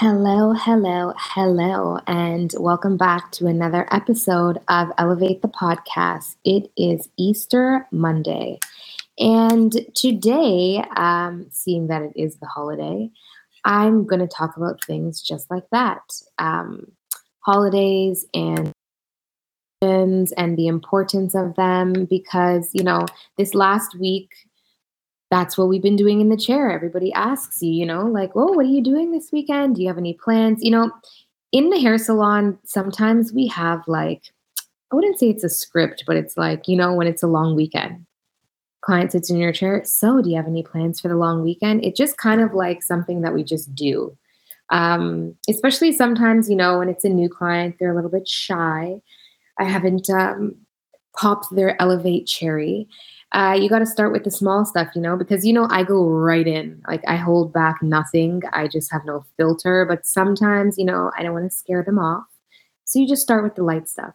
Hello, hello, hello, and welcome back to another episode of Elevate the Podcast. It is Easter Monday, and today, um, seeing that it is the holiday, I'm going to talk about things just like that um, holidays and and the importance of them because you know this last week that's what we've been doing in the chair. Everybody asks you, you know, like, oh, what are you doing this weekend? Do you have any plans? You know, in the hair salon, sometimes we have like, I wouldn't say it's a script, but it's like, you know, when it's a long weekend. Client sits in your chair. So, do you have any plans for the long weekend? It's just kind of like something that we just do. Um, especially sometimes, you know, when it's a new client, they're a little bit shy. I haven't um, popped their Elevate cherry uh, you got to start with the small stuff, you know, because, you know, I go right in. Like, I hold back nothing. I just have no filter. But sometimes, you know, I don't want to scare them off. So you just start with the light stuff.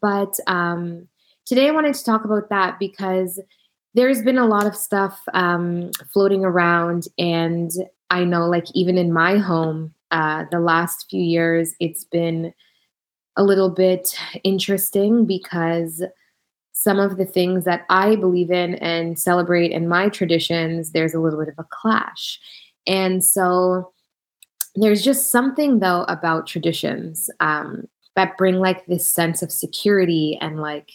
But um, today I wanted to talk about that because there's been a lot of stuff um, floating around. And I know, like, even in my home, uh, the last few years, it's been a little bit interesting because some of the things that I believe in and celebrate in my traditions, there's a little bit of a clash. And so there's just something though about traditions um, that bring like this sense of security and like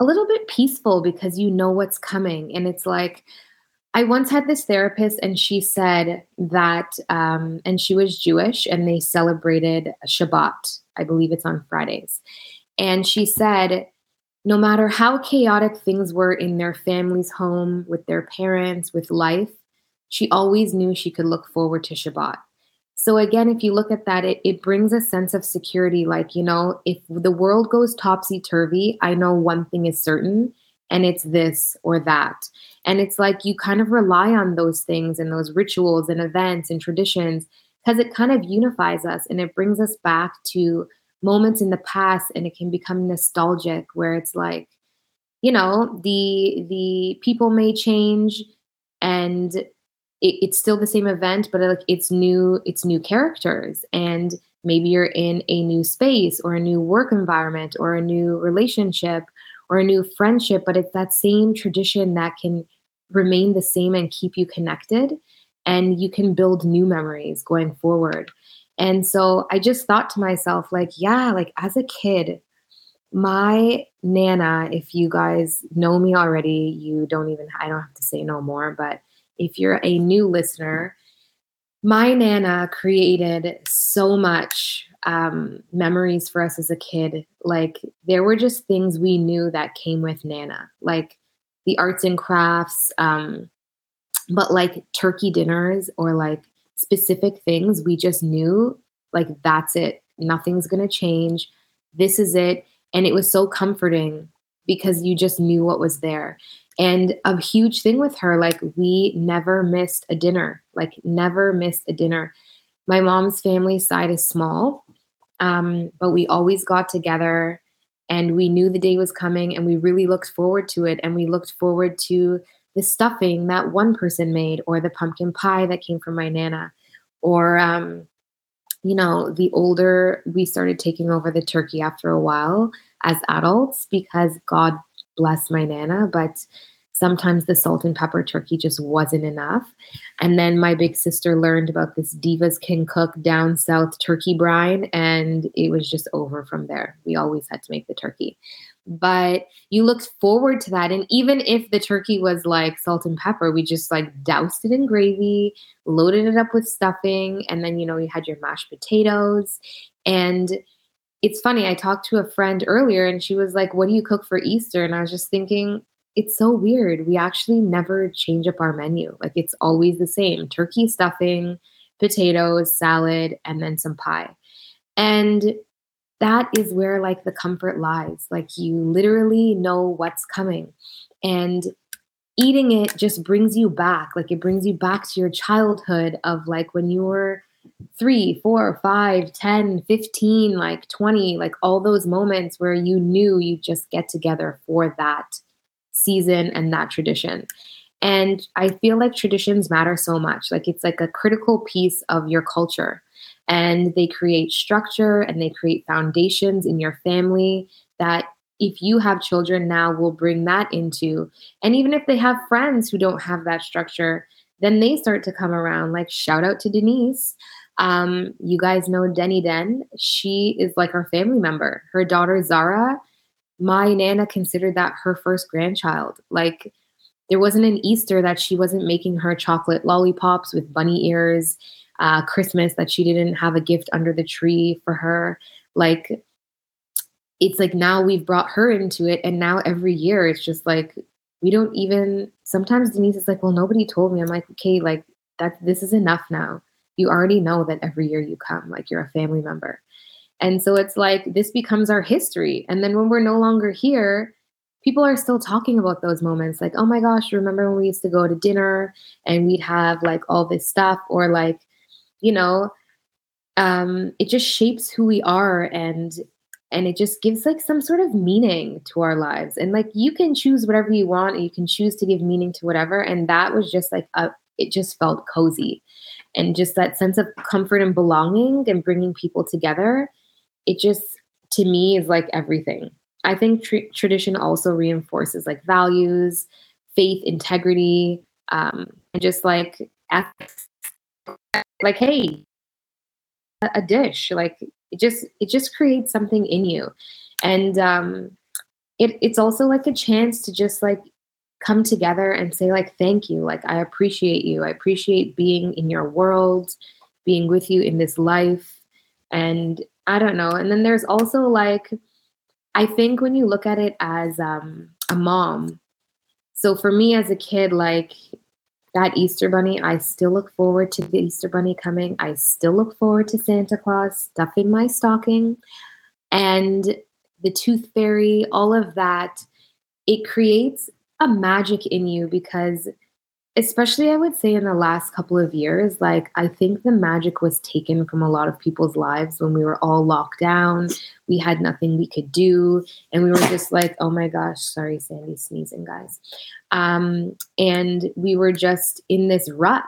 a little bit peaceful because you know what's coming. And it's like, I once had this therapist, and she said that, um, and she was Jewish, and they celebrated Shabbat. I believe it's on Fridays. And she said, no matter how chaotic things were in their family's home, with their parents, with life, she always knew she could look forward to Shabbat. So, again, if you look at that, it, it brings a sense of security. Like, you know, if the world goes topsy turvy, I know one thing is certain, and it's this or that. And it's like you kind of rely on those things and those rituals and events and traditions because it kind of unifies us and it brings us back to moments in the past and it can become nostalgic where it's like you know the the people may change and it, it's still the same event but like it's new it's new characters and maybe you're in a new space or a new work environment or a new relationship or a new friendship but it's that same tradition that can remain the same and keep you connected and you can build new memories going forward and so I just thought to myself, like, yeah, like as a kid, my Nana, if you guys know me already, you don't even, I don't have to say no more, but if you're a new listener, my Nana created so much um, memories for us as a kid. Like, there were just things we knew that came with Nana, like the arts and crafts, um, but like turkey dinners or like specific things. We just knew like that's it. Nothing's going to change. This is it. And it was so comforting because you just knew what was there. And a huge thing with her like we never missed a dinner like never missed a dinner. My mom's family side is small um, but we always got together and we knew the day was coming and we really looked forward to it and we looked forward to the stuffing that one person made or the pumpkin pie that came from my nana or um, you know, the older we started taking over the turkey after a while as adults, because God bless my Nana, but sometimes the salt and pepper turkey just wasn't enough. And then my big sister learned about this Divas Can Cook down south turkey brine, and it was just over from there. We always had to make the turkey. But you looked forward to that. And even if the turkey was like salt and pepper, we just like doused it in gravy, loaded it up with stuffing, and then, you know, you had your mashed potatoes. And it's funny, I talked to a friend earlier and she was like, What do you cook for Easter? And I was just thinking, it's so weird. We actually never change up our menu. Like it's always the same turkey stuffing, potatoes, salad, and then some pie. And that is where like the comfort lies. Like you literally know what's coming. And eating it just brings you back. Like it brings you back to your childhood of like when you were three, four, five, 10, 15, like 20, like all those moments where you knew you just get together for that season and that tradition. And I feel like traditions matter so much. Like it's like a critical piece of your culture. And they create structure and they create foundations in your family that if you have children now will bring that into. And even if they have friends who don't have that structure, then they start to come around. Like shout out to Denise. Um, you guys know Denny Den. She is like our family member. Her daughter Zara my Nana considered that her first grandchild. Like, there wasn't an Easter that she wasn't making her chocolate lollipops with bunny ears, uh, Christmas that she didn't have a gift under the tree for her. Like, it's like now we've brought her into it, and now every year it's just like we don't even. Sometimes Denise is like, "Well, nobody told me." I'm like, "Okay, like that. This is enough now. You already know that every year you come, like you're a family member." And so it's like this becomes our history. And then when we're no longer here, people are still talking about those moments like, oh my gosh, remember when we used to go to dinner and we'd have like all this stuff, or like, you know, um, it just shapes who we are and and it just gives like some sort of meaning to our lives and like you can choose whatever you want and you can choose to give meaning to whatever and that was just like a it just felt cozy and just that sense of comfort and belonging and bringing people together it just to me is like everything. I think tr- tradition also reinforces like values, faith, integrity, um, and just like ethics. Like, hey, a, dish, like it just it just creates something in you, and um, it it's also like a chance to just like come together and say like thank you like i appreciate you. I appreciate being in your world being with you in this life. And I don't know. And then there's also like, I think when you look at it as um, a mom, so for me as a kid, like that Easter Bunny, I still look forward to the Easter Bunny coming. I still look forward to Santa Claus stuffing my stocking and the Tooth Fairy, all of that. It creates a magic in you because especially I would say in the last couple of years, like I think the magic was taken from a lot of people's lives when we were all locked down. We had nothing we could do. And we were just like, oh my gosh, sorry, Sandy sneezing, guys. Um, and we were just in this rut.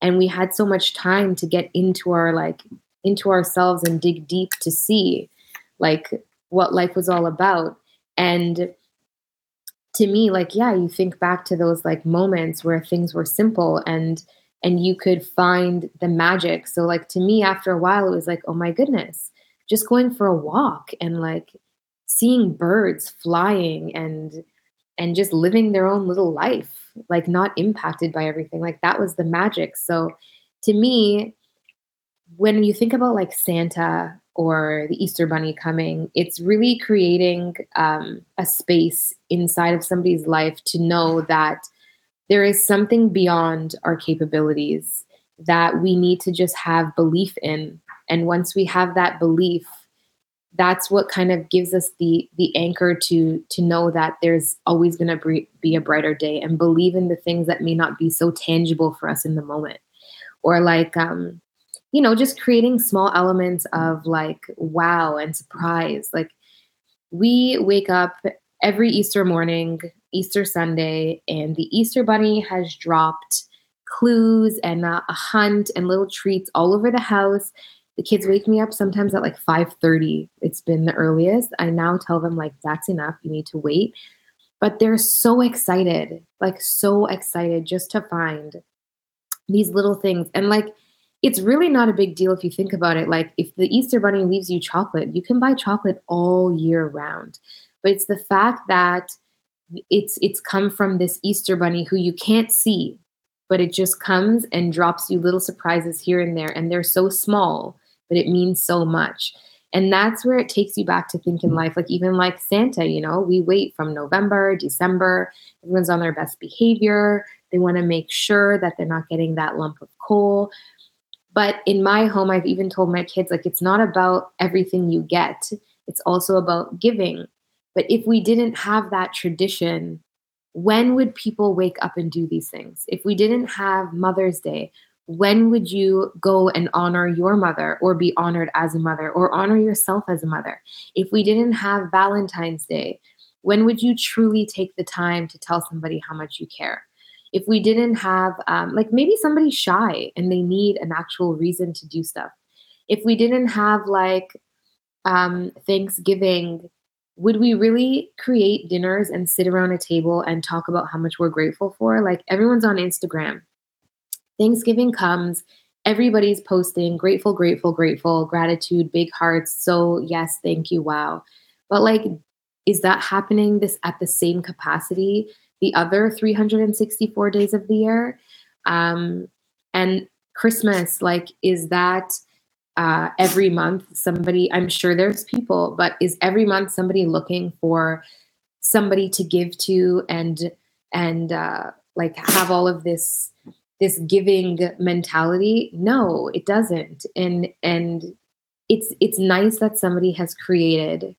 And we had so much time to get into our like into ourselves and dig deep to see like what life was all about. And to me like yeah you think back to those like moments where things were simple and and you could find the magic. So like to me after a while it was like oh my goodness just going for a walk and like seeing birds flying and and just living their own little life like not impacted by everything. Like that was the magic. So to me when you think about like santa or the Easter Bunny coming, it's really creating um, a space inside of somebody's life to know that there is something beyond our capabilities that we need to just have belief in. And once we have that belief, that's what kind of gives us the the anchor to to know that there's always going to be a brighter day and believe in the things that may not be so tangible for us in the moment or like um you know, just creating small elements of like wow and surprise. Like we wake up every Easter morning, Easter Sunday, and the Easter Bunny has dropped clues and uh, a hunt and little treats all over the house. the kids wake me up sometimes at like 5:30. It's been the earliest. I now tell them like that's enough. You need to wait. But they're so excited, like so excited just to find these little things. And like it's really not a big deal if you think about it. Like if the Easter bunny leaves you chocolate, you can buy chocolate all year round. But it's the fact that it's it's come from this Easter bunny who you can't see, but it just comes and drops you little surprises here and there and they're so small but it means so much. And that's where it takes you back to thinking life. Like, even like Santa, you know, we wait from November, December, everyone's on their best behavior. They want to make sure that they're not getting that lump of coal. But in my home, I've even told my kids, like, it's not about everything you get, it's also about giving. But if we didn't have that tradition, when would people wake up and do these things? If we didn't have Mother's Day, when would you go and honor your mother or be honored as a mother or honor yourself as a mother? If we didn't have Valentine's Day, when would you truly take the time to tell somebody how much you care? If we didn't have, um, like maybe somebody's shy and they need an actual reason to do stuff. If we didn't have like um, Thanksgiving, would we really create dinners and sit around a table and talk about how much we're grateful for? Like everyone's on Instagram Thanksgiving comes, everybody's posting grateful, grateful, grateful, gratitude, big hearts. So, yes, thank you, wow. But like, is that happening this at the same capacity the other 364 days of the year? Um, and Christmas, like, is that uh, every month somebody? I'm sure there's people, but is every month somebody looking for somebody to give to and and uh, like have all of this this giving mentality no it doesn't and and it's it's nice that somebody has created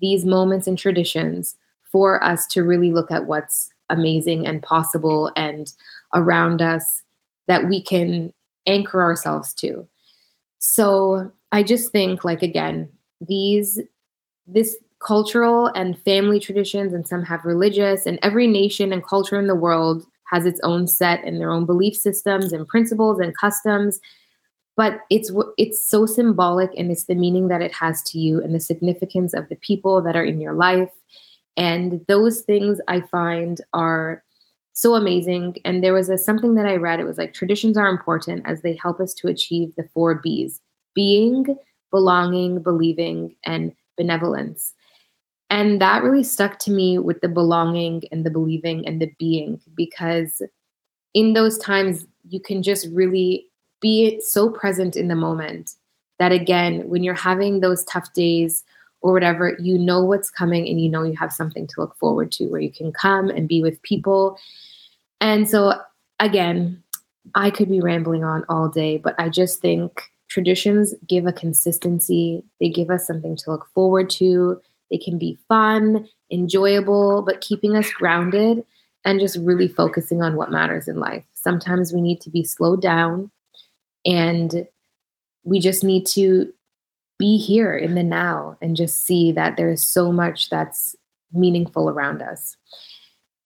these moments and traditions for us to really look at what's amazing and possible and around us that we can anchor ourselves to. So i just think like again these this cultural and family traditions and some have religious and every nation and culture in the world has its own set and their own belief systems and principles and customs. But it's it's so symbolic and it's the meaning that it has to you and the significance of the people that are in your life and those things i find are so amazing. And there was a something that i read it was like traditions are important as they help us to achieve the four b's being belonging believing and benevolence. And that really stuck to me with the belonging and the believing and the being because in those times you can just really be so present in the moment that again when you're having those tough days or whatever you know what's coming and you know you have something to look forward to where you can come and be with people. And so again i could be rambling on all day but i just think traditions give a consistency. They give us something to look forward to. They can be fun, enjoyable, but keeping us grounded and just really focusing on what matters in life. Sometimes we need to be slowed down and we just need to be here in the now and just see that there is so much that's meaningful around us.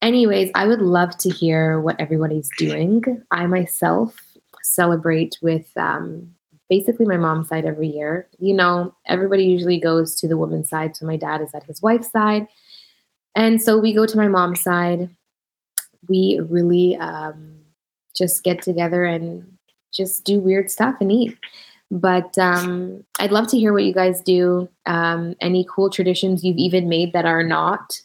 Anyways, I would love to hear what everybody's doing. I myself celebrate with um, basically my mom's side every year. You know, everybody usually goes to the woman's side. So my dad is at his wife's side. And so we go to my mom's side. We really um, just get together and just do weird stuff and eat. But um, I'd love to hear what you guys do. Um, any cool traditions you've even made that are not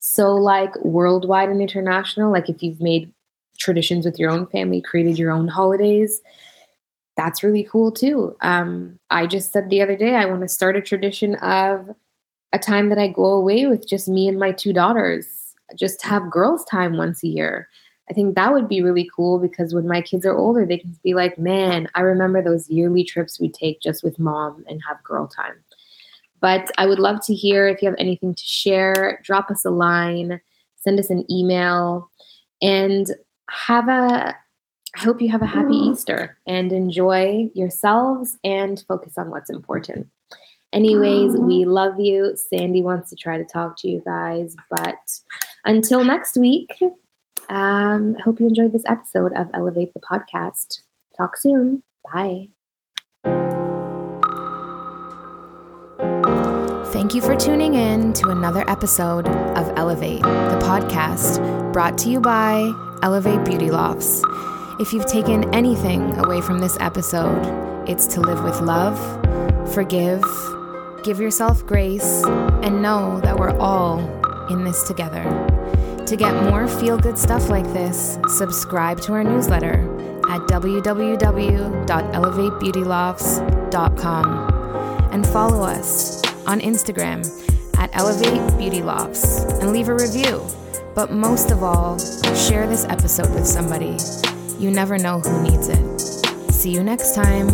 so like worldwide and international. Like if you've made traditions with your own family, created your own holidays that's really cool too. Um, I just said the other day I want to start a tradition of a time that I go away with just me and my two daughters, just have girls' time once a year. I think that would be really cool because when my kids are older, they can be like, man, I remember those yearly trips we take just with mom and have girl time. But I would love to hear if you have anything to share, drop us a line, send us an email, and have a I hope you have a happy mm. Easter and enjoy yourselves and focus on what's important. Anyways, we mm. love you. Sandy wants to try to talk to you guys, but until next week, um, I hope you enjoyed this episode of Elevate the Podcast. Talk soon. Bye. Thank you for tuning in to another episode of Elevate, the podcast brought to you by Elevate Beauty Lofts. If you've taken anything away from this episode, it's to live with love, forgive, give yourself grace, and know that we're all in this together. To get more feel good stuff like this, subscribe to our newsletter at www.elevatebeautylofts.com and follow us on Instagram at Elevate Beauty Lofts and leave a review. But most of all, share this episode with somebody. You never know who needs it. See you next time.